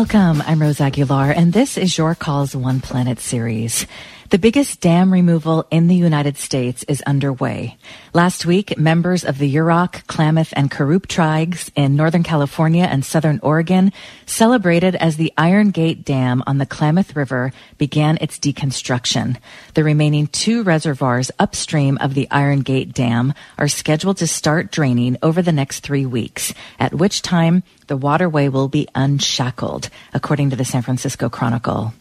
Welcome. I'm Rose Aguilar, and this is Your Calls One Planet series. The biggest dam removal in the United States is underway. Last week, members of the Yurok, Klamath, and Karuk tribes in Northern California and Southern Oregon celebrated as the Iron Gate Dam on the Klamath River began its deconstruction. The remaining two reservoirs upstream of the Iron Gate Dam are scheduled to start draining over the next three weeks, at which time the waterway will be unshackled, according to the San Francisco Chronicle.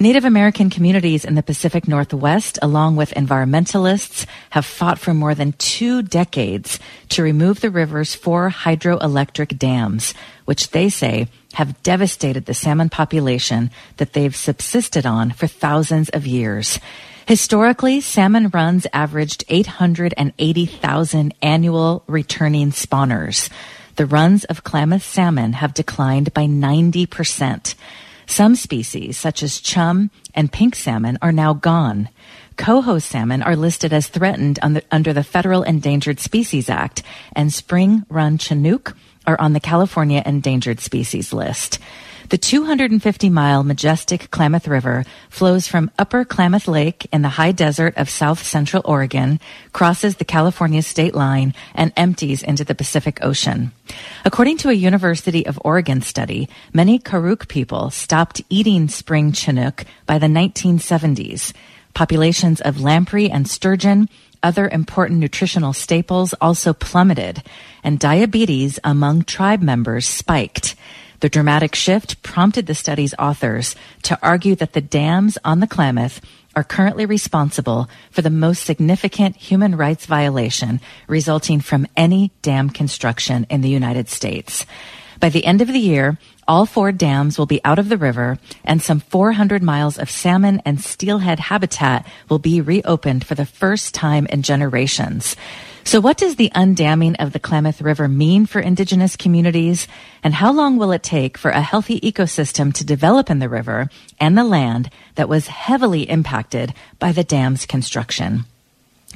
Native American communities in the Pacific Northwest, along with environmentalists, have fought for more than two decades to remove the river's four hydroelectric dams, which they say have devastated the salmon population that they've subsisted on for thousands of years. Historically, salmon runs averaged 880,000 annual returning spawners the runs of Klamath salmon have declined by 90%. Some species, such as chum and pink salmon, are now gone. Coho salmon are listed as threatened the, under the Federal Endangered Species Act, and spring run Chinook are on the California Endangered Species list. The 250 mile majestic Klamath River flows from Upper Klamath Lake in the high desert of south central Oregon, crosses the California state line, and empties into the Pacific Ocean. According to a University of Oregon study, many Karuk people stopped eating spring Chinook by the 1970s. Populations of lamprey and sturgeon other important nutritional staples also plummeted, and diabetes among tribe members spiked. The dramatic shift prompted the study's authors to argue that the dams on the Klamath are currently responsible for the most significant human rights violation resulting from any dam construction in the United States. By the end of the year, all four dams will be out of the river and some 400 miles of salmon and steelhead habitat will be reopened for the first time in generations. So what does the undamming of the Klamath River mean for indigenous communities? And how long will it take for a healthy ecosystem to develop in the river and the land that was heavily impacted by the dam's construction?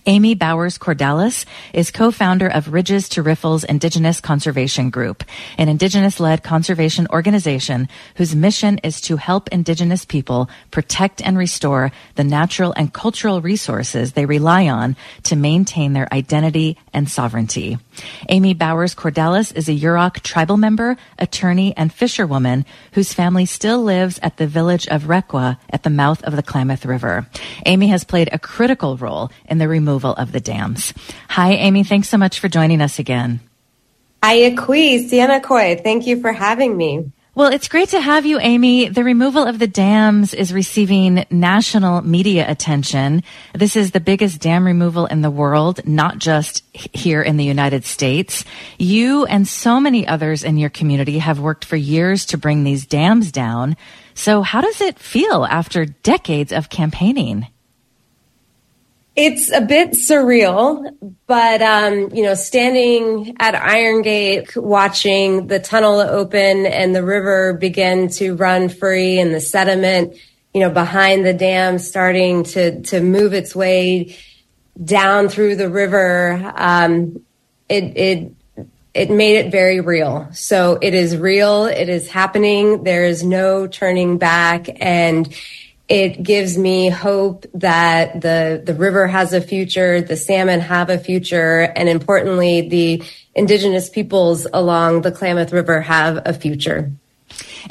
Amy Bowers Cordalis is co-founder of Ridges to Riffles Indigenous Conservation Group, an indigenous-led conservation organization whose mission is to help indigenous people protect and restore the natural and cultural resources they rely on to maintain their identity and sovereignty. Amy Bowers Cordalis is a Yurok tribal member, attorney, and fisherwoman whose family still lives at the village of Requa at the mouth of the Klamath River. Amy has played a critical role in the removal of the dams. Hi, Amy. Thanks so much for joining us again. Ayakui, Sienna Koi. Thank you for having me. Well, it's great to have you, Amy. The removal of the dams is receiving national media attention. This is the biggest dam removal in the world, not just here in the United States. You and so many others in your community have worked for years to bring these dams down. So how does it feel after decades of campaigning? It's a bit surreal, but um, you know, standing at Iron Gate, watching the tunnel open and the river begin to run free, and the sediment, you know, behind the dam starting to to move its way down through the river, um, it it it made it very real. So it is real. It is happening. There is no turning back, and it gives me hope that the the river has a future, the salmon have a future, and importantly, the indigenous peoples along the Klamath River have a future.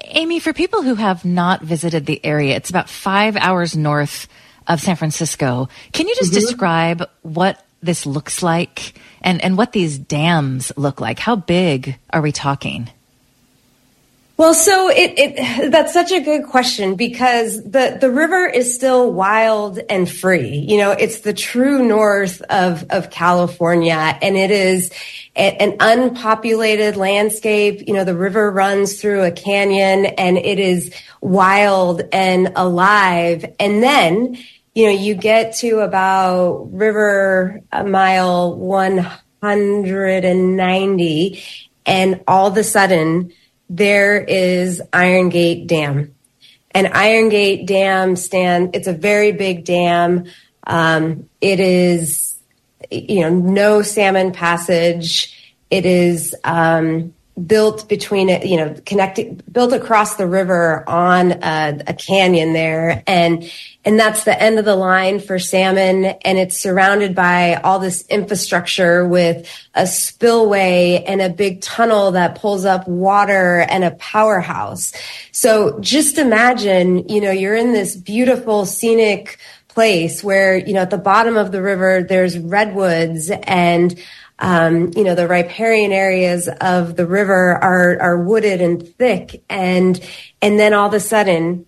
Amy, for people who have not visited the area, it's about five hours north of San Francisco. Can you just mm-hmm. describe what this looks like and, and what these dams look like? How big are we talking? Well, so it, it, that's such a good question because the, the river is still wild and free. You know, it's the true north of, of California and it is an unpopulated landscape. You know, the river runs through a canyon and it is wild and alive. And then, you know, you get to about river mile 190 and all of a sudden, there is Iron Gate Dam. and Iron Gate Dam stand. It's a very big dam. Um, it is, you know, no salmon passage. It is um, built between it, you know, connected, built across the river on a, a, canyon there. And, and that's the end of the line for salmon. And it's surrounded by all this infrastructure with a spillway and a big tunnel that pulls up water and a powerhouse. So just imagine, you know, you're in this beautiful scenic place where, you know, at the bottom of the river, there's redwoods and, um, you know, the riparian areas of the river are, are wooded and thick. And, and then all of a sudden,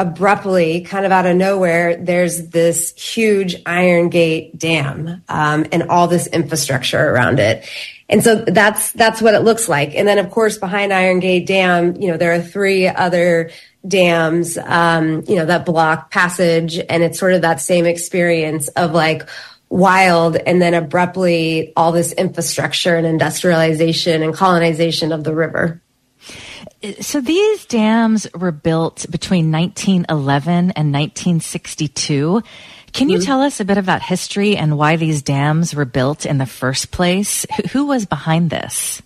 abruptly, kind of out of nowhere, there's this huge Iron Gate Dam, um, and all this infrastructure around it. And so that's, that's what it looks like. And then, of course, behind Iron Gate Dam, you know, there are three other dams, um, you know, that block passage. And it's sort of that same experience of like, wild and then abruptly all this infrastructure and industrialization and colonization of the river. So these dams were built between 1911 and 1962. Can you mm-hmm. tell us a bit about history and why these dams were built in the first place? Who was behind this?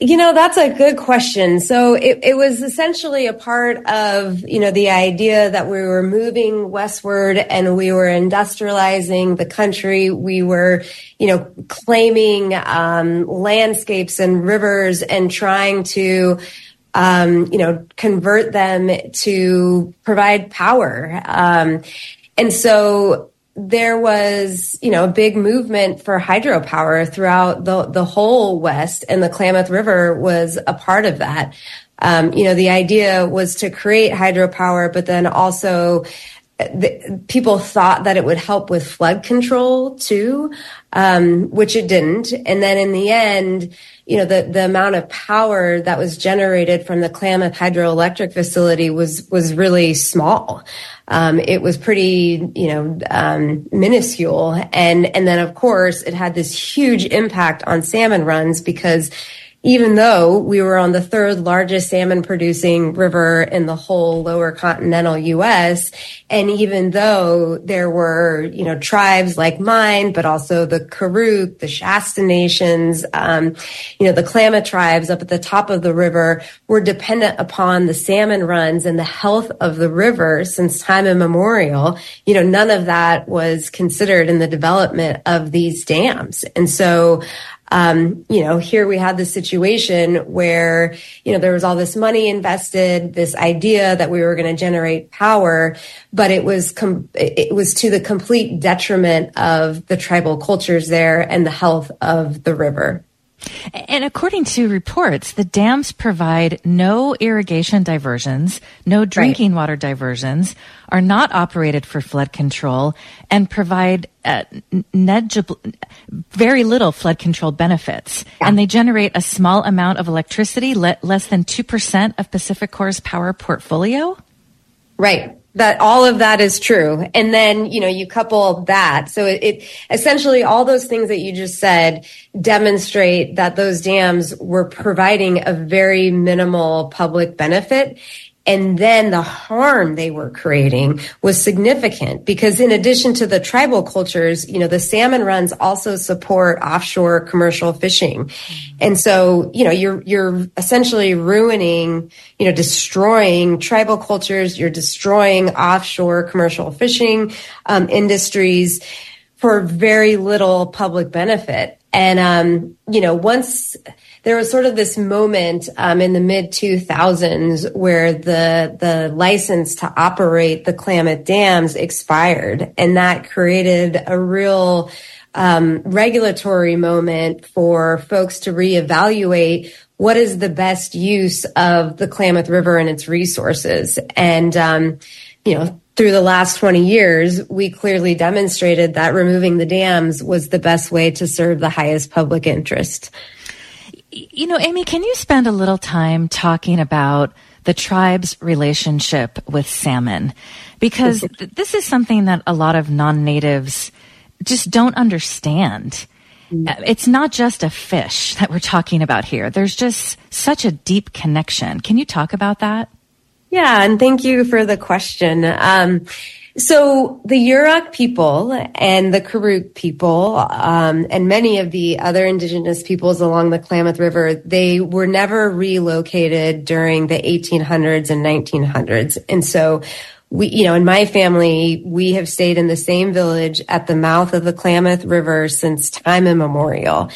You know, that's a good question. So it, it, was essentially a part of, you know, the idea that we were moving westward and we were industrializing the country. We were, you know, claiming um, landscapes and rivers and trying to, um, you know, convert them to provide power. Um, and so there was, you know, a big movement for hydropower throughout the, the whole West, and the Klamath River was a part of that. Um, you know, the idea was to create hydropower, but then also the, people thought that it would help with flood control too, um, which it didn't. And then in the end, you know, the, the amount of power that was generated from the Klamath hydroelectric facility was, was really small. Um, it was pretty, you know, um, minuscule. And, and then of course it had this huge impact on salmon runs because even though we were on the third largest salmon producing river in the whole lower continental US. And even though there were, you know, tribes like mine, but also the Karuk, the Shasta nations, um, you know, the Klamath tribes up at the top of the river were dependent upon the salmon runs and the health of the river since time immemorial. You know, none of that was considered in the development of these dams. And so, um, you know, here we had this situation where, you know, there was all this money invested, this idea that we were going to generate power, but it was, com- it was to the complete detriment of the tribal cultures there and the health of the river. And according to reports, the dams provide no irrigation diversions, no drinking right. water diversions, are not operated for flood control, and provide uh, negligible, very little flood control benefits. Yeah. And they generate a small amount of electricity, le- less than 2% of PacifiCorp's power portfolio? Right that all of that is true. And then, you know, you couple that. So it, it, essentially all those things that you just said demonstrate that those dams were providing a very minimal public benefit. And then the harm they were creating was significant because in addition to the tribal cultures, you know, the salmon runs also support offshore commercial fishing. And so, you know, you're, you're essentially ruining, you know, destroying tribal cultures. You're destroying offshore commercial fishing, um, industries for very little public benefit. And, um, you know, once, there was sort of this moment um, in the mid 2000s where the the license to operate the Klamath dams expired, and that created a real um, regulatory moment for folks to reevaluate what is the best use of the Klamath River and its resources, and um, you know through the last 20 years, we clearly demonstrated that removing the dams was the best way to serve the highest public interest. You know, Amy, can you spend a little time talking about the tribe's relationship with salmon? Because th- this is something that a lot of non natives just don't understand. Mm. It's not just a fish that we're talking about here. There's just such a deep connection. Can you talk about that? Yeah, and thank you for the question. Um, so the Yurok people and the Karuk people, um, and many of the other indigenous peoples along the Klamath River, they were never relocated during the 1800s and 1900s. And so we, you know, in my family, we have stayed in the same village at the mouth of the Klamath River since time immemorial.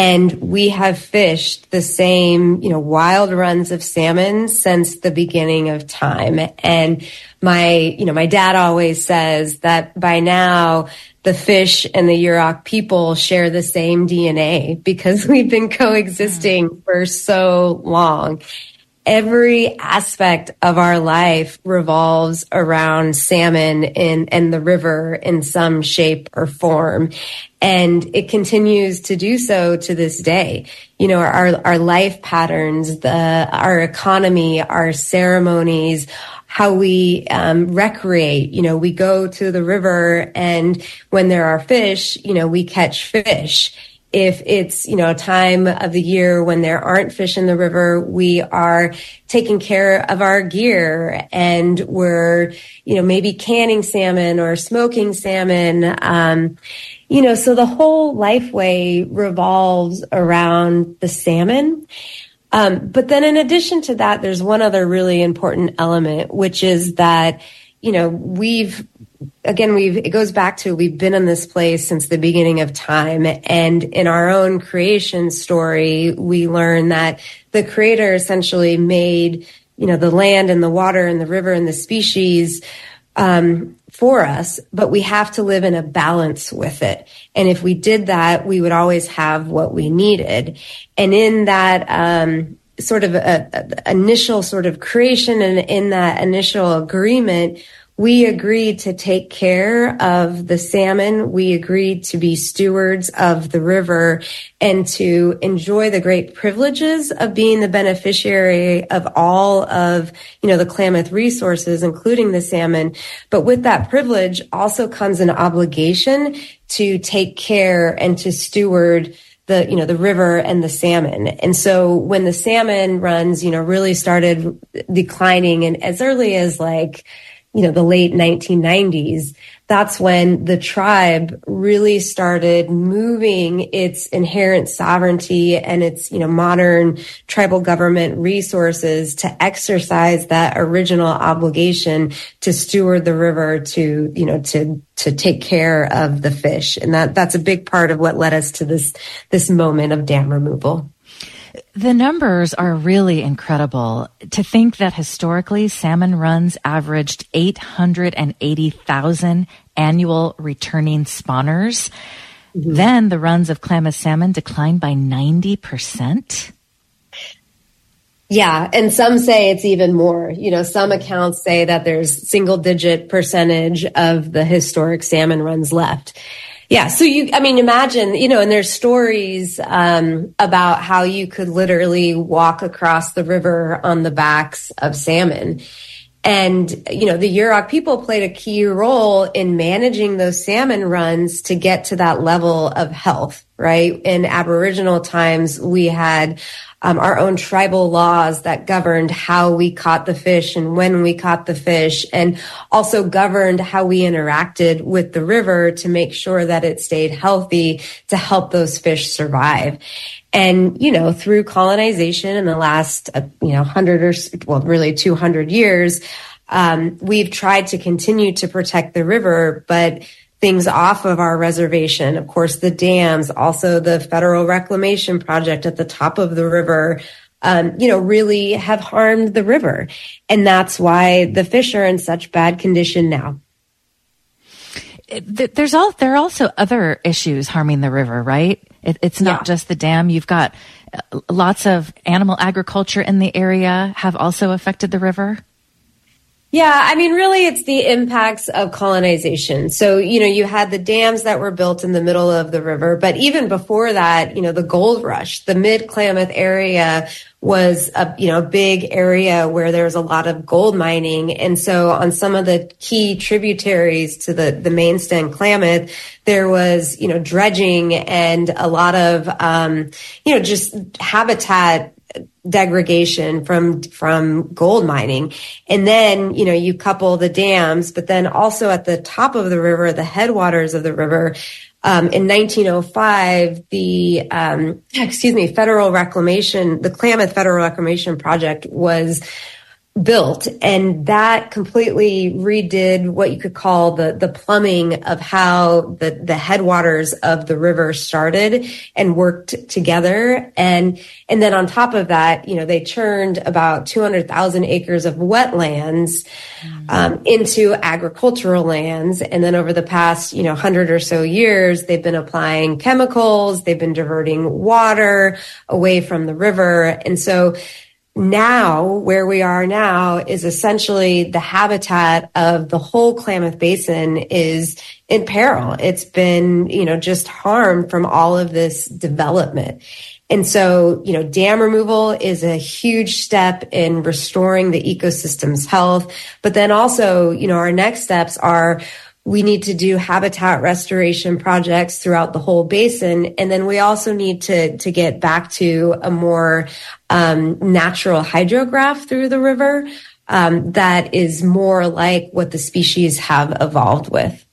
And we have fished the same, you know, wild runs of salmon since the beginning of time. And my, you know, my dad always says that by now the fish and the Yurok people share the same DNA because we've been coexisting for so long every aspect of our life revolves around salmon in, and the river in some shape or form. And it continues to do so to this day. You know, our, our life patterns, the, our economy, our ceremonies, how we um, recreate. You know, we go to the river and when there are fish, you know, we catch fish if it's, you know, a time of the year when there aren't fish in the river, we are taking care of our gear and we're, you know, maybe canning salmon or smoking salmon. Um, you know, so the whole lifeway revolves around the salmon. Um, but then in addition to that, there's one other really important element, which is that, you know, we've again, we've, it goes back to we've been in this place since the beginning of time. And in our own creation story, we learn that the creator essentially made, you know, the land and the water and the river and the species, um, for us, but we have to live in a balance with it. And if we did that, we would always have what we needed. And in that, um, sort of a, a initial sort of creation and in that initial agreement, we agreed to take care of the salmon. We agreed to be stewards of the river and to enjoy the great privileges of being the beneficiary of all of, you know, the Klamath resources, including the salmon. But with that privilege also comes an obligation to take care and to steward the you know the river and the salmon and so when the salmon runs you know really started declining and as early as like you know, the late 1990s, that's when the tribe really started moving its inherent sovereignty and its, you know, modern tribal government resources to exercise that original obligation to steward the river to, you know, to, to take care of the fish. And that, that's a big part of what led us to this, this moment of dam removal. The numbers are really incredible. To think that historically salmon runs averaged 880,000 annual returning spawners. Mm-hmm. Then the runs of Klamath salmon declined by 90%. Yeah, and some say it's even more. You know, some accounts say that there's single digit percentage of the historic salmon runs left. Yeah. So you, I mean, imagine, you know, and there's stories um, about how you could literally walk across the river on the backs of salmon. And, you know, the Yurok people played a key role in managing those salmon runs to get to that level of health, right? In Aboriginal times, we had um, our own tribal laws that governed how we caught the fish and when we caught the fish and also governed how we interacted with the river to make sure that it stayed healthy to help those fish survive. And, you know, through colonization in the last, uh, you know, hundred or, well, really 200 years, um, we've tried to continue to protect the river, but things off of our reservation. Of course, the dams, also the federal reclamation project at the top of the river, um, you know, really have harmed the river. And that's why the fish are in such bad condition now. There's all, there are also other issues harming the river, right? It, it's not yeah. just the dam. You've got uh, lots of animal agriculture in the area have also affected the river. Yeah, I mean, really, it's the impacts of colonization. So, you know, you had the dams that were built in the middle of the river, but even before that, you know, the gold rush, the mid Klamath area was a, you know, big area where there was a lot of gold mining. And so on some of the key tributaries to the, the main stem Klamath, there was, you know, dredging and a lot of, um, you know, just habitat degradation from from gold mining. And then you know you couple the dams but then also at the top of the river the headwaters of the river um, in 1905 the um, excuse me federal reclamation the klamath federal reclamation project was built and that completely redid what you could call the the plumbing of how the the headwaters of the river started and worked together. And and then on top of that you know they churned about 200,000 acres of wetlands um, into agricultural lands. And then over the past you know 100 or so years they've been applying chemicals they've been diverting water away from the river. And so now where we are now is essentially the habitat of the whole Klamath Basin is in peril. It's been, you know, just harmed from all of this development. And so, you know, dam removal is a huge step in restoring the ecosystem's health. But then also, you know, our next steps are we need to do habitat restoration projects throughout the whole basin. And then we also need to, to get back to a more um, natural hydrograph through the river um, that is more like what the species have evolved with.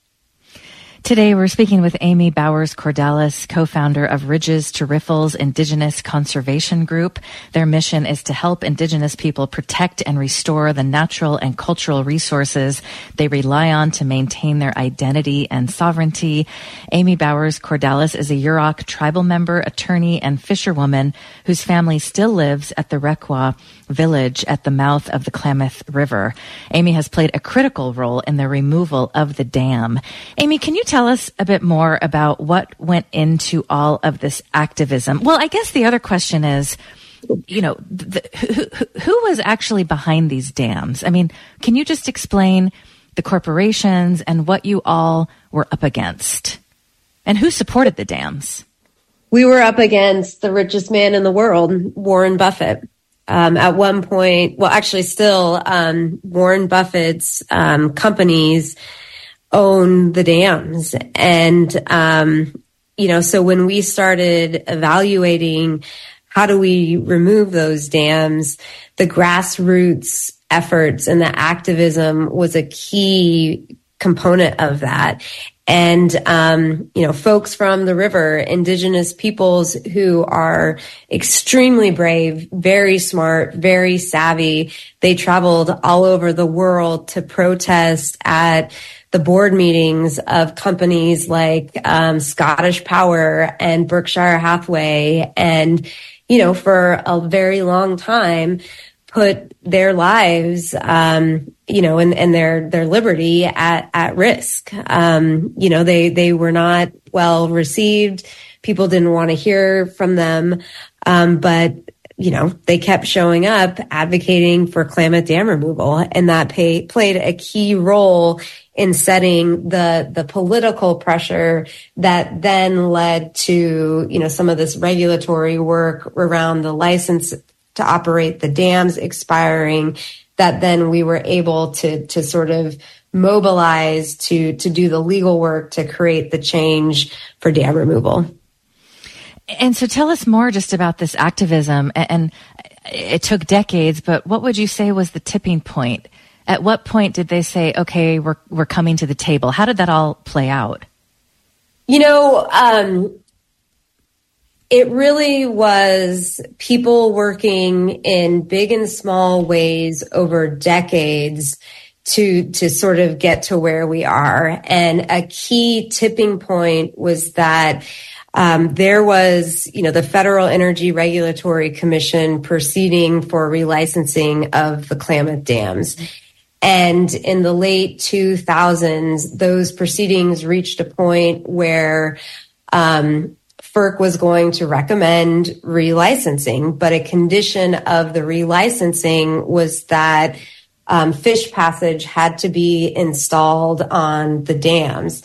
Today, we're speaking with Amy Bowers Cordalis, co-founder of Ridges to Riffles Indigenous Conservation Group. Their mission is to help Indigenous people protect and restore the natural and cultural resources they rely on to maintain their identity and sovereignty. Amy Bowers Cordalis is a Yurok tribal member, attorney, and fisherwoman whose family still lives at the Requa village at the mouth of the Klamath River. Amy has played a critical role in the removal of the dam. Amy, can you tell us a bit more about what went into all of this activism? Well, I guess the other question is, you know, the, who, who was actually behind these dams? I mean, can you just explain the corporations and what you all were up against? And who supported the dams? We were up against the richest man in the world, Warren Buffett um, at one point, well, actually, still, um, Warren Buffett's um, companies own the dams, and um, you know, so when we started evaluating how do we remove those dams, the grassroots efforts and the activism was a key component of that and um, you know folks from the river indigenous peoples who are extremely brave very smart very savvy they traveled all over the world to protest at the board meetings of companies like um, scottish power and berkshire hathaway. And you know for a very long time put their lives, um, you know, and, and their, their liberty at, at risk. Um, you know, they, they were not well received. People didn't want to hear from them. Um, but, you know, they kept showing up advocating for Klamath dam removal and that pay, played a key role in setting the the political pressure that then led to you know some of this regulatory work around the license to operate the dams expiring that then we were able to to sort of mobilize to to do the legal work to create the change for dam removal. And so tell us more just about this activism and it took decades, but what would you say was the tipping point? At what point did they say, okay, we're, we're coming to the table? How did that all play out? You know, um, it really was people working in big and small ways over decades to to sort of get to where we are. And a key tipping point was that um, there was, you know, the Federal Energy Regulatory Commission proceeding for relicensing of the Klamath dams. And in the late 2000s, those proceedings reached a point where um, FERC was going to recommend relicensing, but a condition of the relicensing was that um, fish passage had to be installed on the dams.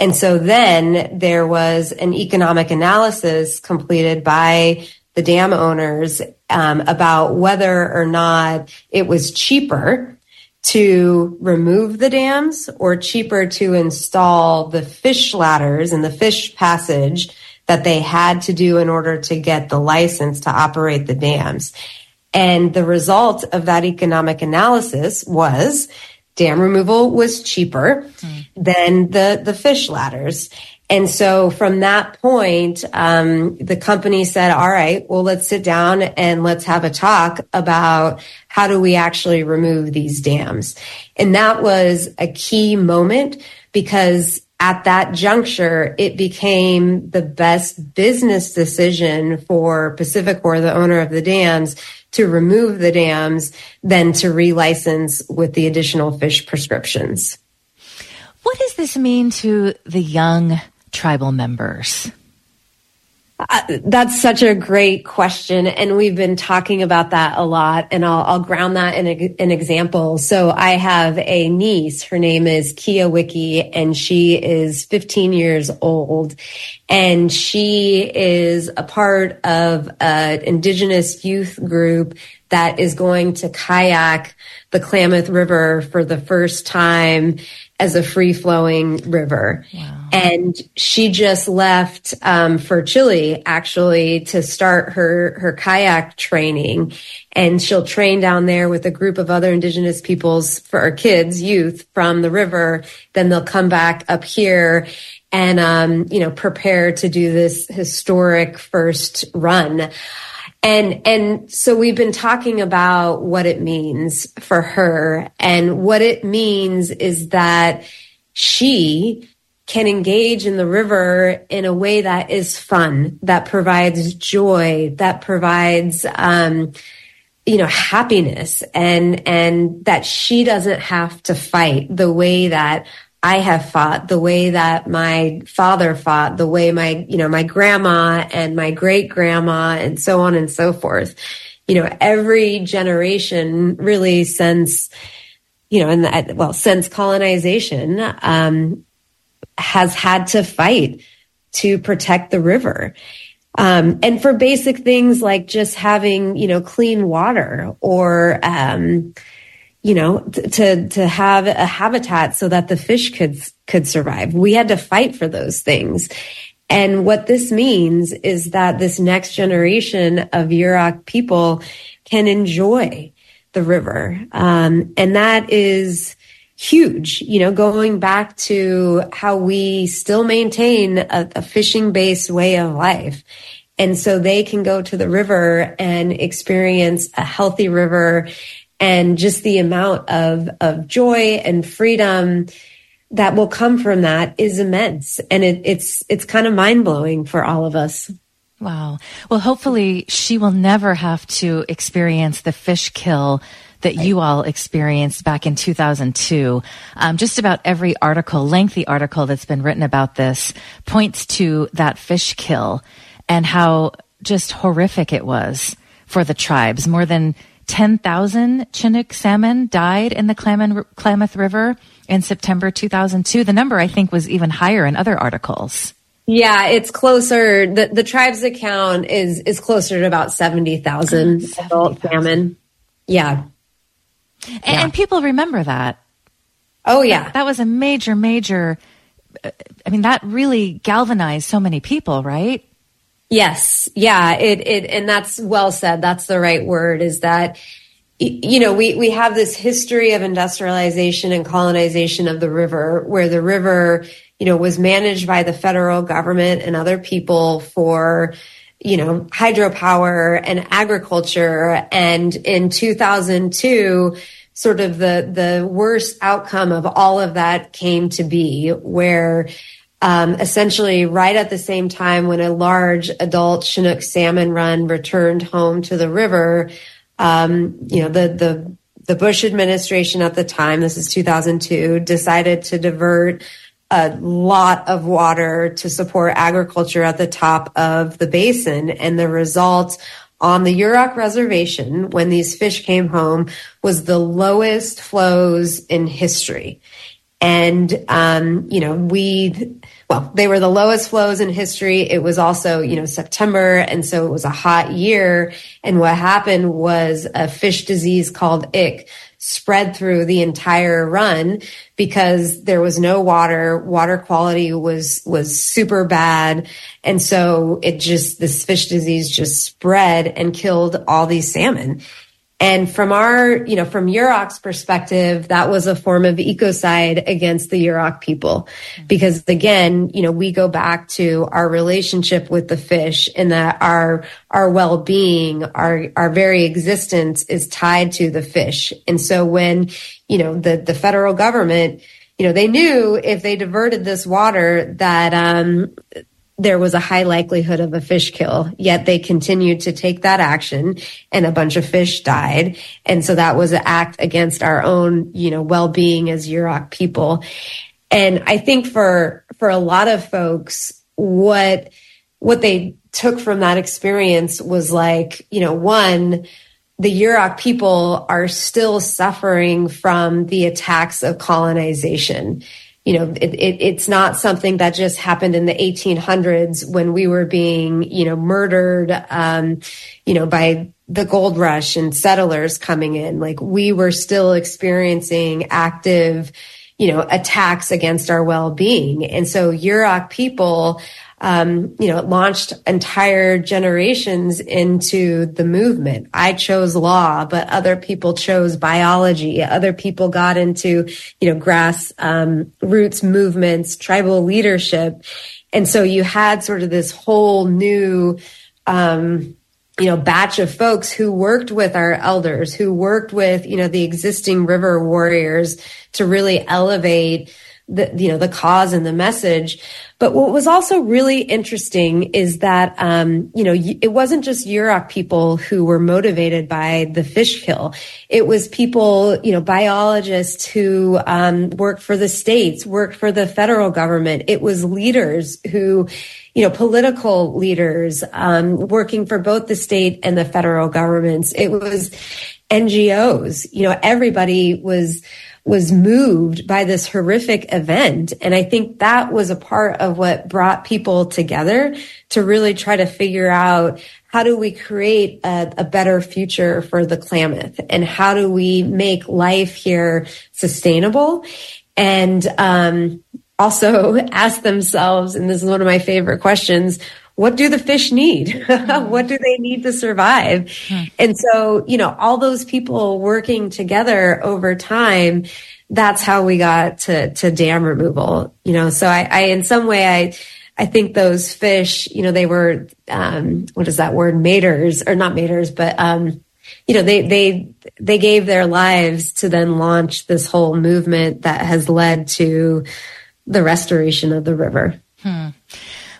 And so then there was an economic analysis completed by the dam owners um, about whether or not it was cheaper to remove the dams or cheaper to install the fish ladders and the fish passage that they had to do in order to get the license to operate the dams. And the result of that economic analysis was dam removal was cheaper mm. than the, the fish ladders. And so from that point, um, the company said, all right, well, let's sit down and let's have a talk about how do we actually remove these dams? And that was a key moment because at that juncture, it became the best business decision for PacifiCorp, the owner of the dams, to remove the dams than to relicense with the additional fish prescriptions. What does this mean to the young tribal members? Uh, that's such a great question. And we've been talking about that a lot. And I'll, I'll ground that in a, an example. So I have a niece. Her name is Kia Wiki and she is 15 years old. And she is a part of an indigenous youth group that is going to kayak the Klamath River for the first time as a free flowing river. Wow. And she just left um, for Chile actually to start her her kayak training, and she'll train down there with a group of other Indigenous peoples for our kids, youth from the river. Then they'll come back up here and um, you know prepare to do this historic first run. And, and so we've been talking about what it means for her. And what it means is that she can engage in the river in a way that is fun, that provides joy, that provides, um, you know, happiness and, and that she doesn't have to fight the way that I have fought, the way that my father fought, the way my, you know, my grandma and my great grandma and so on and so forth. You know, every generation really since, you know, and well, since colonization, um, has had to fight to protect the river. Um, and for basic things like just having, you know, clean water or, um, you know, to, to have a habitat so that the fish could, could survive. We had to fight for those things. And what this means is that this next generation of Yurok people can enjoy the river. Um, and that is huge, you know, going back to how we still maintain a, a fishing based way of life. And so they can go to the river and experience a healthy river and just the amount of, of joy and freedom that will come from that is immense. And it, it's, it's kind of mind blowing for all of us. Wow. Well, hopefully she will never have to experience the fish kill that you all experienced back in 2002. Um, just about every article, lengthy article that's been written about this points to that fish kill and how just horrific it was for the tribes. More than 10,000 Chinook salmon died in the Klamath River in September 2002. The number I think was even higher in other articles. Yeah, it's closer. The, the tribe's account is, is closer to about 70,000 70, adult salmon. Yeah. And, yeah. and, people remember that. Oh, yeah. That, that was a major, major, uh, I mean, that really galvanized so many people, right? Yes. Yeah. It, it, and that's well said. That's the right word is that, you know, we, we have this history of industrialization and colonization of the river where the river, you know, was managed by the federal government and other people for, you know, hydropower and agriculture. And in 2002, sort of the, the worst outcome of all of that came to be where um, essentially right at the same time when a large adult Chinook salmon run returned home to the river, um, you know, the, the, the Bush administration at the time, this is 2002, decided to divert a lot of water to support agriculture at the top of the basin. And the result on the Yurok reservation when these fish came home was the lowest flows in history. And, um, you know, we, well, they were the lowest flows in history. It was also, you know, September. And so it was a hot year. And what happened was a fish disease called ick spread through the entire run because there was no water. Water quality was, was super bad. And so it just, this fish disease just spread and killed all these salmon. And from our, you know, from Yurok's perspective, that was a form of ecocide against the Yurok people. Because again, you know, we go back to our relationship with the fish and that our, our well-being, our, our very existence is tied to the fish. And so when, you know, the, the federal government, you know, they knew if they diverted this water that, um, there was a high likelihood of a fish kill, yet they continued to take that action and a bunch of fish died. And so that was an act against our own, you know, well-being as Yurok people. And I think for, for a lot of folks, what, what they took from that experience was like, you know, one, the Yurok people are still suffering from the attacks of colonization you know, it, it, it's not something that just happened in the 1800s when we were being, you know, murdered, um, you know, by the gold rush and settlers coming in. Like we were still experiencing active, you know, attacks against our well-being. And so Yurok people, um, you know, it launched entire generations into the movement. I chose law, but other people chose biology. Other people got into, you know, grass um, roots movements, tribal leadership. And so you had sort of this whole new, um, you know, batch of folks who worked with our elders, who worked with, you know, the existing river warriors to really elevate the, you know, the cause and the message. But what was also really interesting is that, um, you know, it wasn't just Yurok people who were motivated by the fish kill. It was people, you know, biologists who um, worked for the states, worked for the federal government. It was leaders who, you know, political leaders um, working for both the state and the federal governments. It was NGOs. You know, everybody was was moved by this horrific event. And I think that was a part of what brought people together to really try to figure out how do we create a, a, better future for the Klamath and how do we make life here sustainable and um, also ask themselves, and this is one of my favorite questions, what do the fish need? what do they need to survive? Hmm. And so, you know, all those people working together over time, that's how we got to, to dam removal, you know, so I, I, in some way, I, I think those fish, you know, they were, um, what is that word? Maters or not maters, but, um, you know, they, they, they gave their lives to then launch this whole movement that has led to the restoration of the river. Hmm.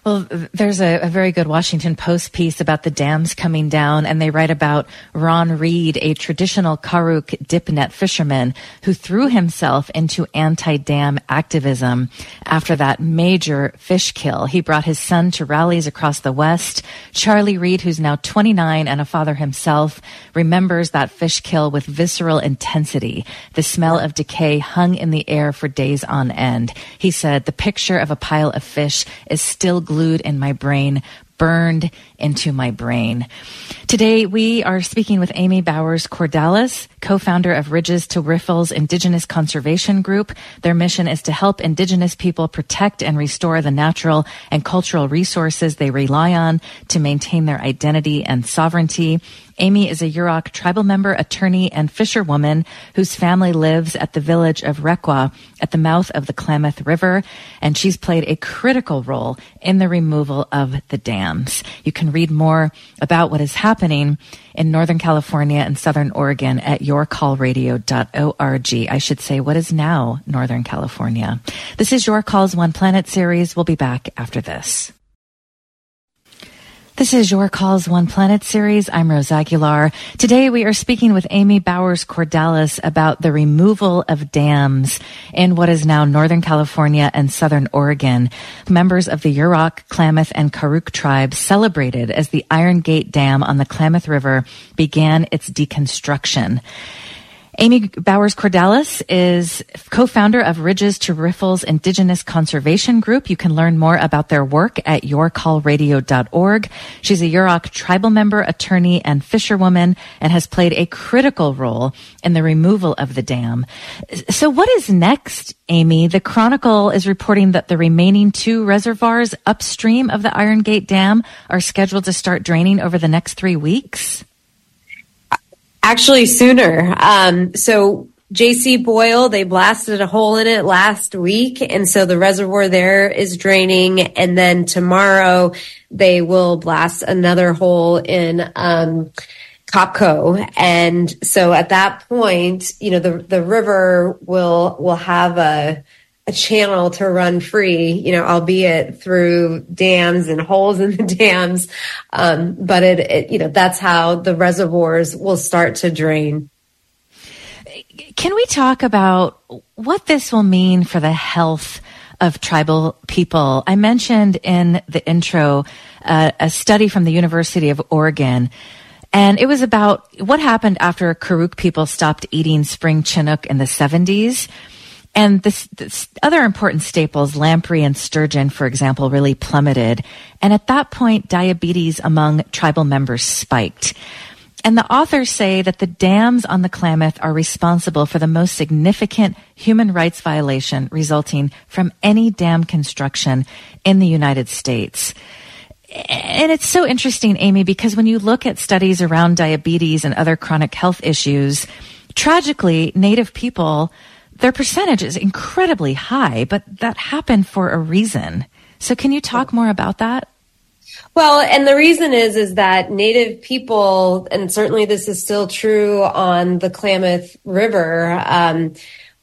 Well, there's a, a, very good Washington Post piece about the dams coming down, and they write about Ron Reed, a traditional Karuk dip net fisherman who threw himself into anti-dam activism after that major fish kill. He brought his son to rallies across the West. Charlie Reed, who's now 29 and a father himself, remembers that fish kill with visceral intensity. The smell of decay hung in the air for days on end. He said, the picture of a pile of fish is still glued in my brain, burned into my brain. Today, we are speaking with Amy Bowers Cordalis, co-founder of Ridges to Riffles Indigenous Conservation Group. Their mission is to help Indigenous people protect and restore the natural and cultural resources they rely on to maintain their identity and sovereignty. Amy is a Yurok tribal member, attorney, and fisherwoman whose family lives at the village of Requa at the mouth of the Klamath River, and she's played a critical role in the removal of the dams. You can read more about what is happening in Northern California and Southern Oregon at yourcallradio.org. I should say what is now Northern California. This is Your Calls One Planet series. We'll be back after this. This is Your Calls One Planet series. I'm Rose Aguilar. Today we are speaking with Amy Bowers Cordalis about the removal of dams in what is now Northern California and Southern Oregon. Members of the Yurok, Klamath, and Karuk tribes celebrated as the Iron Gate Dam on the Klamath River began its deconstruction. Amy Bowers Cordalis is co-founder of Ridges to Riffles Indigenous Conservation Group. You can learn more about their work at yourcallradio.org. She's a Yurok tribal member, attorney, and fisherwoman, and has played a critical role in the removal of the dam. So what is next, Amy? The Chronicle is reporting that the remaining two reservoirs upstream of the Iron Gate Dam are scheduled to start draining over the next three weeks. Actually, sooner. Um, so JC Boyle, they blasted a hole in it last week. And so the reservoir there is draining. And then tomorrow they will blast another hole in, um, Copco. And so at that point, you know, the, the river will, will have a, a channel to run free, you know, albeit through dams and holes in the dams. Um, but it, it, you know, that's how the reservoirs will start to drain. Can we talk about what this will mean for the health of tribal people? I mentioned in the intro uh, a study from the University of Oregon and it was about what happened after Karuk people stopped eating spring Chinook in the 70s. And this, this, other important staples, lamprey and sturgeon, for example, really plummeted. And at that point, diabetes among tribal members spiked. And the authors say that the dams on the Klamath are responsible for the most significant human rights violation resulting from any dam construction in the United States. And it's so interesting, Amy, because when you look at studies around diabetes and other chronic health issues, tragically, Native people their percentage is incredibly high, but that happened for a reason. So can you talk more about that? Well, and the reason is is that native people, and certainly this is still true on the Klamath River, um,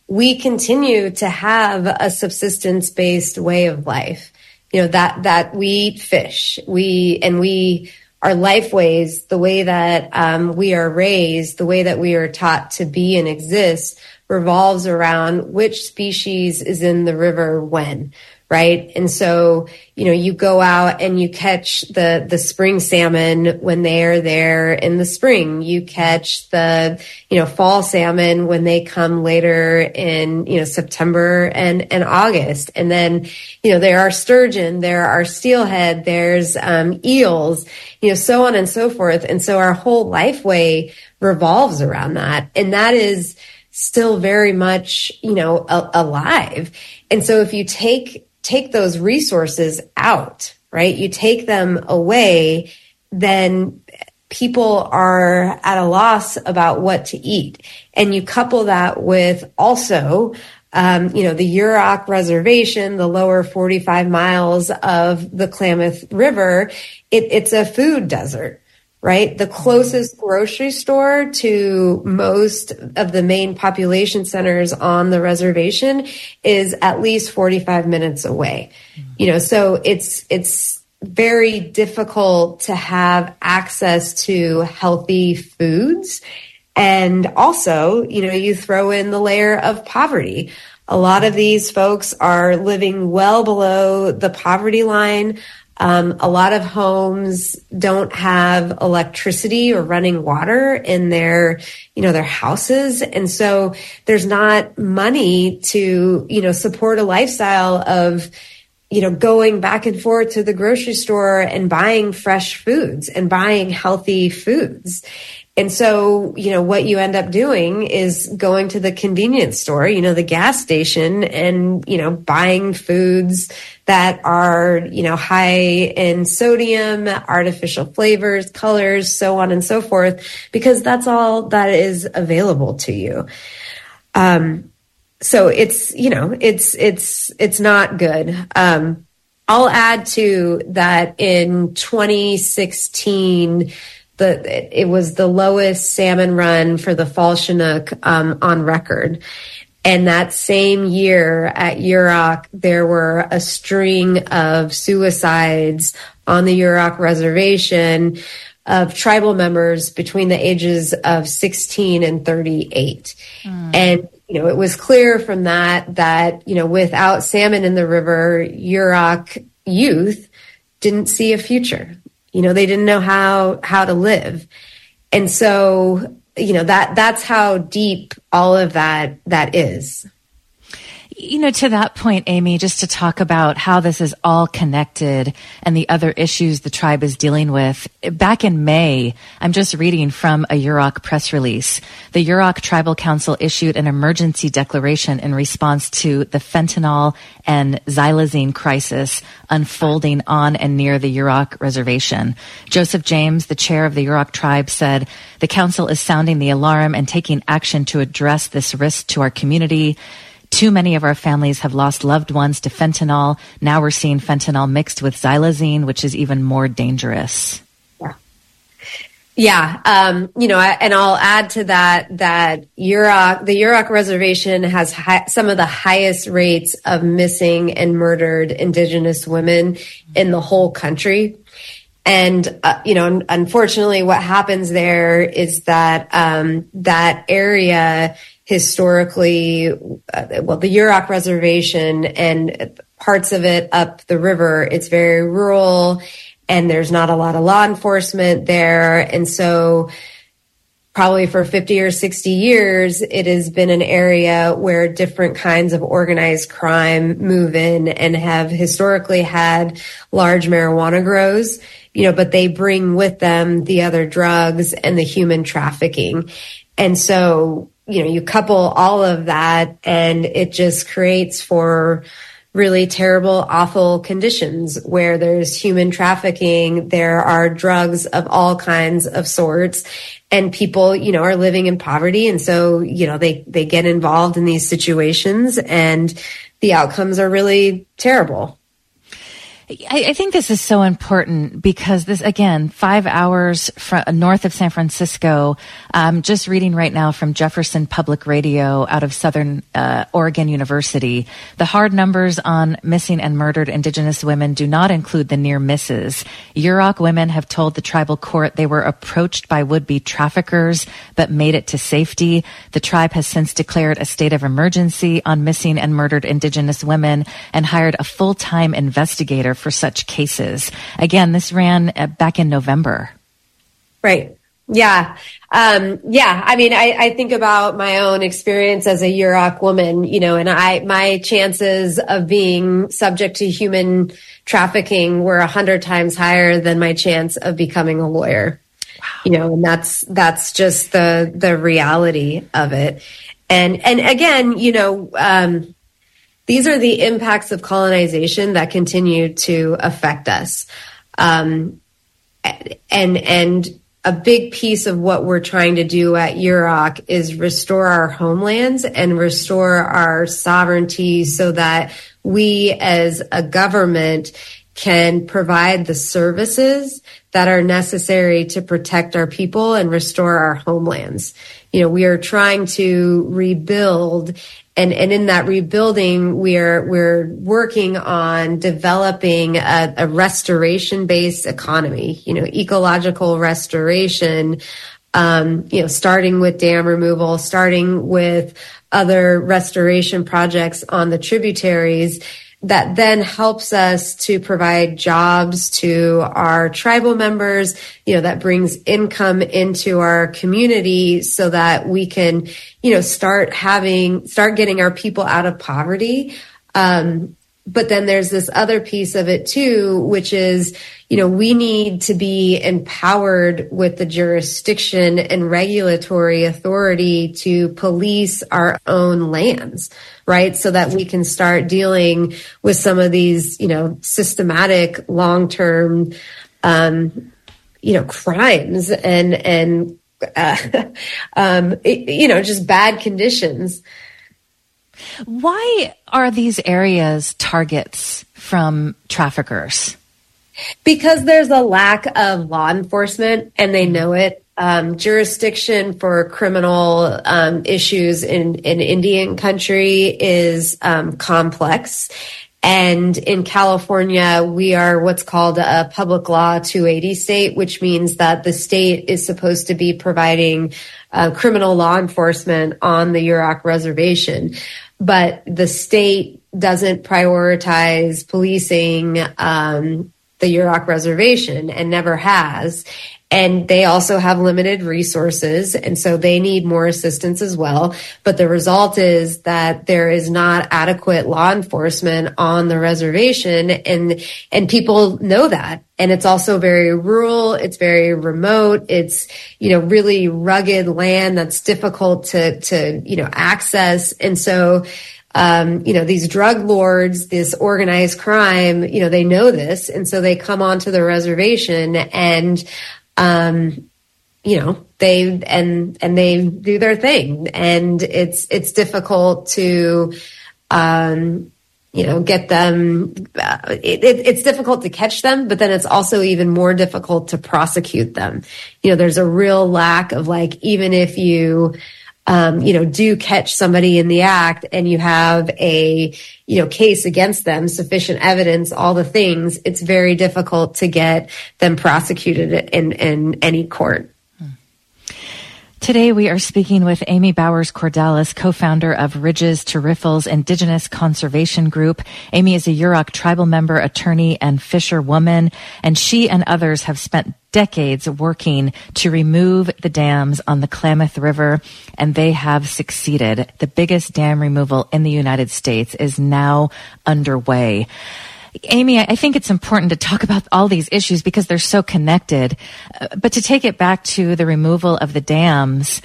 we continue to have a subsistence based way of life. You know that that we eat fish, we and we our life ways, the way that um, we are raised, the way that we are taught to be and exist revolves around which species is in the river when, right? And so, you know, you go out and you catch the, the spring salmon when they are there in the spring. You catch the, you know, fall salmon when they come later in, you know, September and, and August. And then, you know, there are sturgeon, there are steelhead, there's, um, eels, you know, so on and so forth. And so our whole life way revolves around that. And that is, still very much, you know, a- alive. And so if you take, take those resources out, right? You take them away, then people are at a loss about what to eat. And you couple that with also, um, you know, the Yurok Reservation, the lower 45 miles of the Klamath River, it, it's a food desert right? The closest grocery store to most of the main population centers on the reservation is at least 45 minutes away. You know, so it's, it's very difficult to have access to healthy foods. And also, you know, you throw in the layer of poverty. A lot of these folks are living well below the poverty line. Um, a lot of homes don't have electricity or running water in their, you know, their houses. And so there's not money to, you know, support a lifestyle of, you know, going back and forth to the grocery store and buying fresh foods and buying healthy foods. And so, you know, what you end up doing is going to the convenience store, you know, the gas station and, you know, buying foods that are, you know, high in sodium, artificial flavors, colors, so on and so forth, because that's all that is available to you. Um, so it's, you know, it's, it's, it's not good. Um, I'll add to that in 2016, the it was the lowest salmon run for the fall Chinook um, on record. And that same year at Yurok, there were a string of suicides on the Yurok reservation of tribal members between the ages of 16 and 38. Mm. And, you know, it was clear from that that, you know, without salmon in the river, Yurok youth didn't see a future. You know, they didn't know how, how to live. And so, you know that that's how deep all of that that is you know, to that point, Amy, just to talk about how this is all connected and the other issues the tribe is dealing with. Back in May, I'm just reading from a Yurok press release. The Yurok Tribal Council issued an emergency declaration in response to the fentanyl and xylazine crisis unfolding on and near the Yurok reservation. Joseph James, the chair of the Yurok tribe, said the council is sounding the alarm and taking action to address this risk to our community. Too many of our families have lost loved ones to fentanyl. Now we're seeing fentanyl mixed with xylazine, which is even more dangerous. Yeah. Yeah. Um, you know, and I'll add to that that Yurok, the Yurok reservation has high, some of the highest rates of missing and murdered indigenous women in the whole country. And, uh, you know, unfortunately, what happens there is that um, that area historically, uh, well, the Yurok Reservation and parts of it up the river, it's very rural and there's not a lot of law enforcement there. And so, probably for 50 or 60 years, it has been an area where different kinds of organized crime move in and have historically had large marijuana grows, you know, but they bring with them the other drugs and the human trafficking. And so you know, you couple all of that and it just creates for really terrible, awful conditions where there's human trafficking. There are drugs of all kinds of sorts and people, you know, are living in poverty. And so, you know, they, they get involved in these situations and the outcomes are really terrible. I, I, think this is so important because this, again, five hours north of San Francisco. Um, just reading right now from Jefferson Public Radio out of Southern uh, Oregon University. The hard numbers on missing and murdered Indigenous women do not include the near misses. Yurok women have told the tribal court they were approached by would-be traffickers but made it to safety. The tribe has since declared a state of emergency on missing and murdered Indigenous women and hired a full-time investigator for such cases. Again, this ran uh, back in November. Right. Yeah. Um, yeah. I mean, I, I, think about my own experience as a Yurok woman, you know, and I, my chances of being subject to human trafficking were a hundred times higher than my chance of becoming a lawyer. Wow. You know, and that's, that's just the, the reality of it. And, and again, you know, um, these are the impacts of colonization that continue to affect us. Um, and, and a big piece of what we're trying to do at Yurok is restore our homelands and restore our sovereignty so that we as a government can provide the services that are necessary to protect our people and restore our homelands. You know, we are trying to rebuild and and in that rebuilding we're we're working on developing a, a restoration based economy you know ecological restoration um, you know starting with dam removal starting with other restoration projects on the tributaries that then helps us to provide jobs to our tribal members, you know, that brings income into our community so that we can, you know, start having, start getting our people out of poverty. Um, but then there's this other piece of it too, which is, you know, we need to be empowered with the jurisdiction and regulatory authority to police our own lands, right? So that we can start dealing with some of these, you know, systematic long-term, um, you know, crimes and, and, uh, um, it, you know, just bad conditions. Why are these areas targets from traffickers? Because there's a lack of law enforcement and they know it. Um, jurisdiction for criminal um, issues in, in Indian country is um, complex. And in California, we are what's called a public law 280 state, which means that the state is supposed to be providing uh, criminal law enforcement on the Yurok reservation but the state doesn't prioritize policing um, the Yurok reservation and never has. And they also have limited resources. And so they need more assistance as well. But the result is that there is not adequate law enforcement on the reservation. And, and people know that. And it's also very rural. It's very remote. It's, you know, really rugged land that's difficult to, to, you know, access. And so, um, you know, these drug lords, this organized crime, you know, they know this. And so they come onto the reservation and, um, you know, they and and they do their thing, and it's it's difficult to, um, you know, get them. Uh, it, it, it's difficult to catch them, but then it's also even more difficult to prosecute them. You know, there's a real lack of like, even if you um, you know, do catch somebody in the act and you have a, you know, case against them, sufficient evidence, all the things, it's very difficult to get them prosecuted in, in any court. Today we are speaking with Amy Bowers Cordalis, co-founder of Ridges to Riffles Indigenous Conservation Group. Amy is a Yurok tribal member, attorney, and fisherwoman, and she and others have spent decades working to remove the dams on the Klamath River, and they have succeeded. The biggest dam removal in the United States is now underway. Amy, I think it's important to talk about all these issues because they're so connected. Uh, but to take it back to the removal of the dams,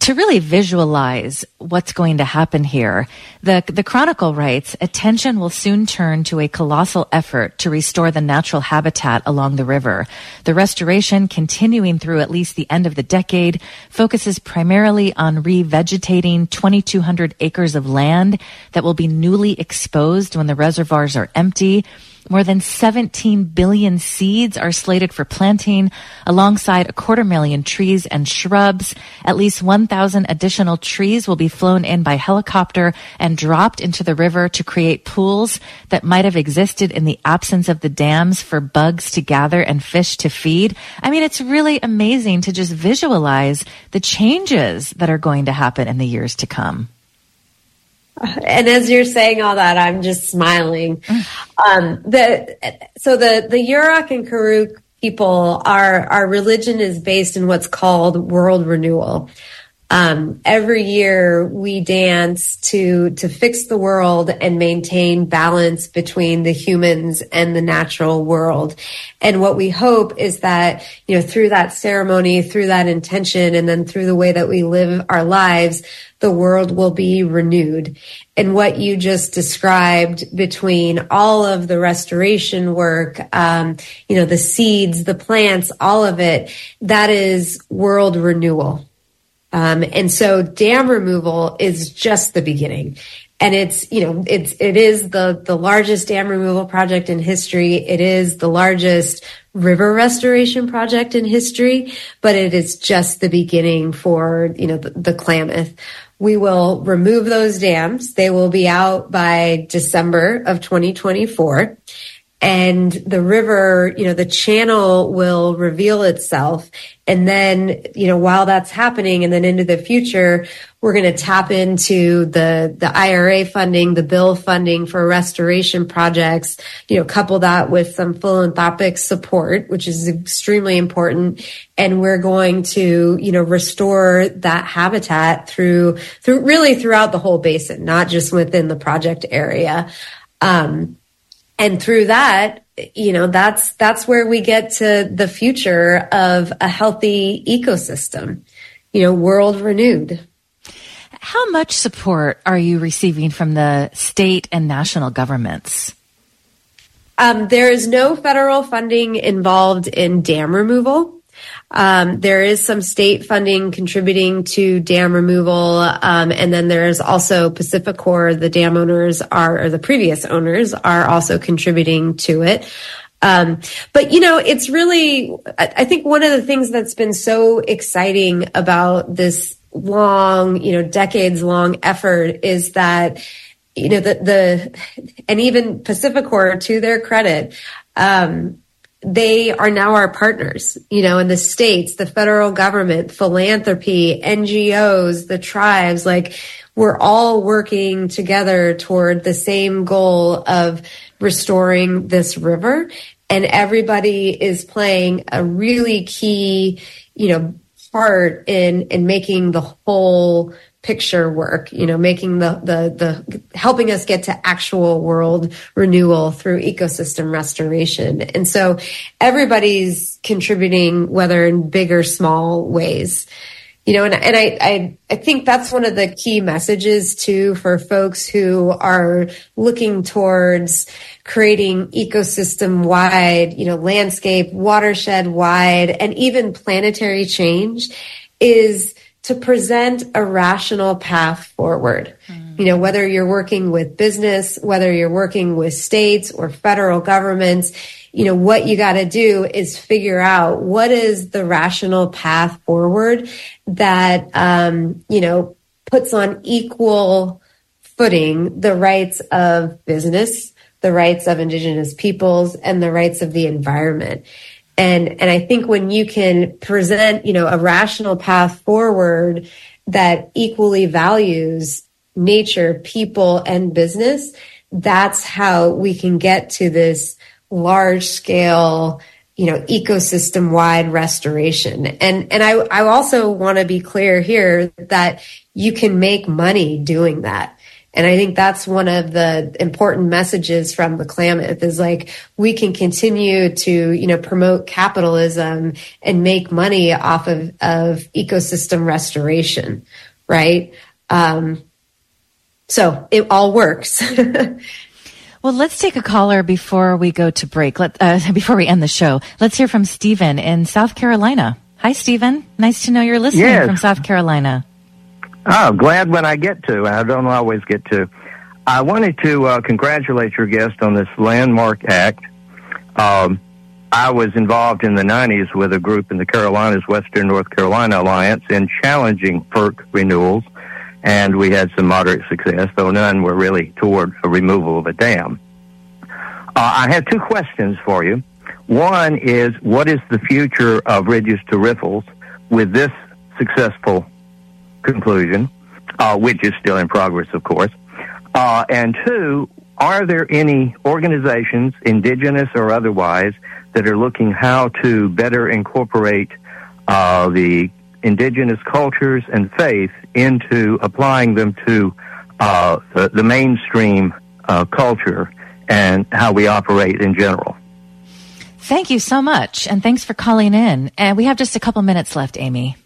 to really visualize what's going to happen here, the, the Chronicle writes, attention will soon turn to a colossal effort to restore the natural habitat along the river. The restoration, continuing through at least the end of the decade, focuses primarily on revegetating 2,200 acres of land that will be newly exposed when the reservoirs are empty more than 17 billion seeds are slated for planting alongside a quarter million trees and shrubs. At least 1,000 additional trees will be flown in by helicopter and dropped into the river to create pools that might have existed in the absence of the dams for bugs to gather and fish to feed. I mean, it's really amazing to just visualize the changes that are going to happen in the years to come. And as you're saying all that, I'm just smiling. Um, the so the the Yurok and Karuk people, our our religion is based in what's called world renewal. Um, every year we dance to to fix the world and maintain balance between the humans and the natural world. And what we hope is that you know through that ceremony, through that intention, and then through the way that we live our lives, the world will be renewed. And what you just described between all of the restoration work, um, you know, the seeds, the plants, all of it, that is world renewal. Um, and so dam removal is just the beginning. And it's, you know, it's, it is the, the largest dam removal project in history. It is the largest river restoration project in history, but it is just the beginning for, you know, the, the Klamath. We will remove those dams. They will be out by December of 2024 and the river, you know, the channel will reveal itself. And then, you know, while that's happening and then into the future, we're going to tap into the, the IRA funding, the bill funding for restoration projects, you know, couple that with some philanthropic support, which is extremely important. And we're going to, you know, restore that habitat through, through really throughout the whole basin, not just within the project area. Um, and through that you know that's that's where we get to the future of a healthy ecosystem you know world renewed. How much support are you receiving from the state and national governments? Um, there is no federal funding involved in dam removal um, there is some state funding contributing to dam removal, um, and then there is also PacifiCorp. The dam owners are, or the previous owners are also contributing to it. Um, but you know, it's really, I think one of the things that's been so exciting about this long, you know, decades long effort is that, you know, the, the, and even PacifiCorp to their credit, um, they are now our partners, you know, in the states, the federal government, philanthropy, NGOs, the tribes, like we're all working together toward the same goal of restoring this river. and everybody is playing a really key, you know, part in in making the whole picture work you know making the the the helping us get to actual world renewal through ecosystem restoration. And so everybody's contributing whether in big or small ways. You know and, and I, I i think that's one of the key messages too for folks who are looking towards creating ecosystem wide you know landscape watershed wide and even planetary change is to present a rational path forward. Mm. You know, whether you're working with business, whether you're working with states or federal governments, you know, what you got to do is figure out what is the rational path forward that, um, you know, puts on equal footing the rights of business, the rights of indigenous peoples, and the rights of the environment. And, and I think when you can present, you know, a rational path forward that equally values nature, people, and business, that's how we can get to this large scale, you know, ecosystem wide restoration. And, and I, I also want to be clear here that you can make money doing that. And I think that's one of the important messages from the Klamath is like we can continue to, you know, promote capitalism and make money off of, of ecosystem restoration, right? Um, so it all works. well, let's take a caller before we go to break. Let, uh, before we end the show, let's hear from Stephen in South Carolina. Hi, Stephen. Nice to know you're listening yes. from South Carolina. Oh, glad when I get to. I don't always get to. I wanted to uh, congratulate your guest on this landmark act. Um, I was involved in the 90s with a group in the Carolinas, Western North Carolina Alliance, in challenging FERC renewals, and we had some moderate success, though none were really toward a removal of a dam. Uh, I have two questions for you. One is, what is the future of Ridges to Riffles with this successful conclusion, uh, which is still in progress, of course. Uh, and two, are there any organizations, indigenous or otherwise, that are looking how to better incorporate uh, the indigenous cultures and faith into applying them to uh, the, the, mainstream uh, culture and how we operate in general? Thank you so much, and thanks for calling in. And we have just a couple minutes left, Amy.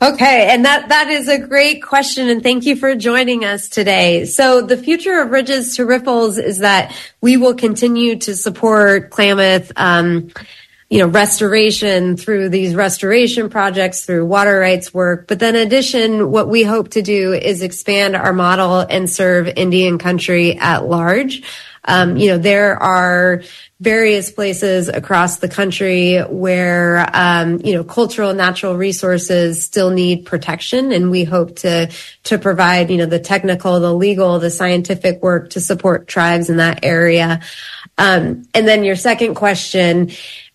Okay, and that that is a great question, and thank you for joining us today. So, the future of Ridges to Riffles is that we will continue to support Klamath. Um, you know, restoration through these restoration projects, through water rights work. But then addition, what we hope to do is expand our model and serve Indian country at large. Um, you know, there are various places across the country where um, you know cultural natural resources still need protection. And we hope to to provide you know the technical the legal the scientific work to support tribes in that area. Um, and then your second question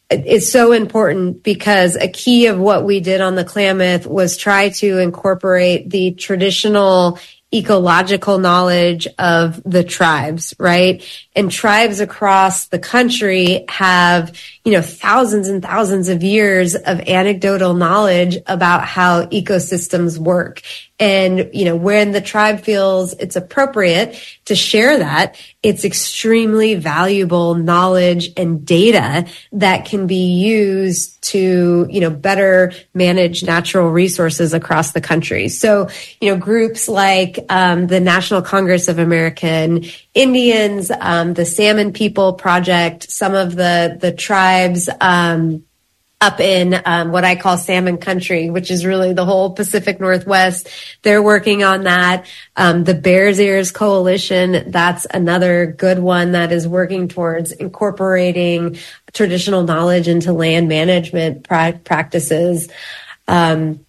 is so important because a key of what we did on the Klamath was try to incorporate the traditional ecological knowledge of the tribes, right? And tribes across the country have, you know, thousands and thousands of years of anecdotal knowledge about how ecosystems work. And, you know, when the tribe feels it's appropriate to share that, it's extremely valuable knowledge and data that can be used to, you know, better manage natural resources across the country. So, you know, groups like um, the National Congress of American Indians, um, the Salmon People Project, some of the the tribes. Um, up in um, what I call salmon country, which is really the whole Pacific Northwest. They're working on that. Um, the Bears Ears Coalition, that's another good one that is working towards incorporating traditional knowledge into land management pra- practices. Um,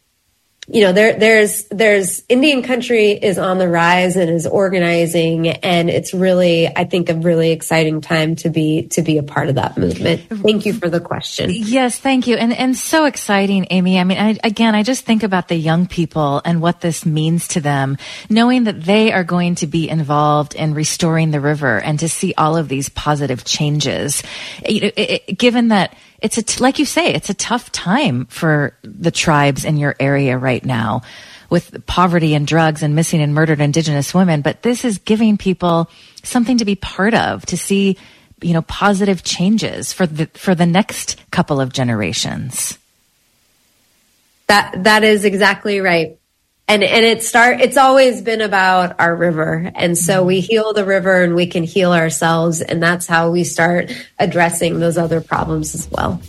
you know, there, there's, there's Indian country is on the rise and is organizing. And it's really, I think, a really exciting time to be, to be a part of that movement. Thank you for the question. Yes, thank you. And, and so exciting, Amy. I mean, I, again, I just think about the young people and what this means to them, knowing that they are going to be involved in restoring the river and to see all of these positive changes. You know, it, it, given that it's a t- like you say, it's a tough time for the tribes in your area right now with poverty and drugs and missing and murdered indigenous women. But this is giving people something to be part of, to see, you know, positive changes for the, for the next couple of generations. That, that is exactly right and and it start it's always been about our river. And so mm-hmm. we heal the river and we can heal ourselves. And that's how we start addressing those other problems as well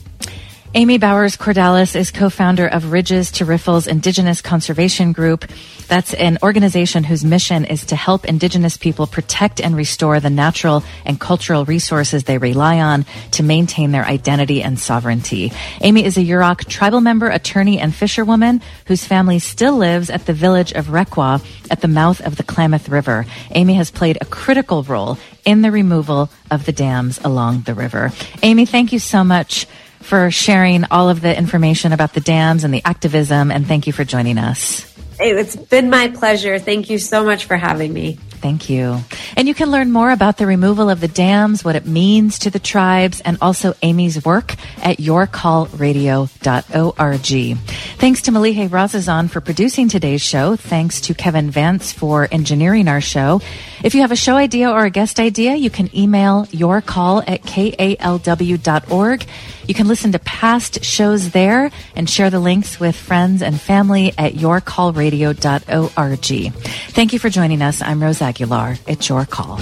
Amy Bowers Cordalis is co-founder of Ridges to Riffles Indigenous Conservation Group. That's an organization whose mission is to help Indigenous people protect and restore the natural and cultural resources they rely on to maintain their identity and sovereignty. Amy is a Yurok tribal member, attorney, and fisherwoman whose family still lives at the village of Requa at the mouth of the Klamath River. Amy has played a critical role in the removal of the dams along the river. Amy, thank you so much for sharing all of the information about the dams and the activism, and thank you for joining us. It's been my pleasure. Thank you so much for having me. Thank you. And you can learn more about the removal of the dams, what it means to the tribes, and also Amy's work at yourcallradio.org. Thanks to Malihe Razazan for producing today's show. Thanks to Kevin Vance for engineering our show. If you have a show idea or a guest idea, you can email yourcall at kalw.org. You can listen to past shows there and share the links with friends and family at yourcallradio.org. Thank you for joining us. I'm Rose Aguilar. It's your call.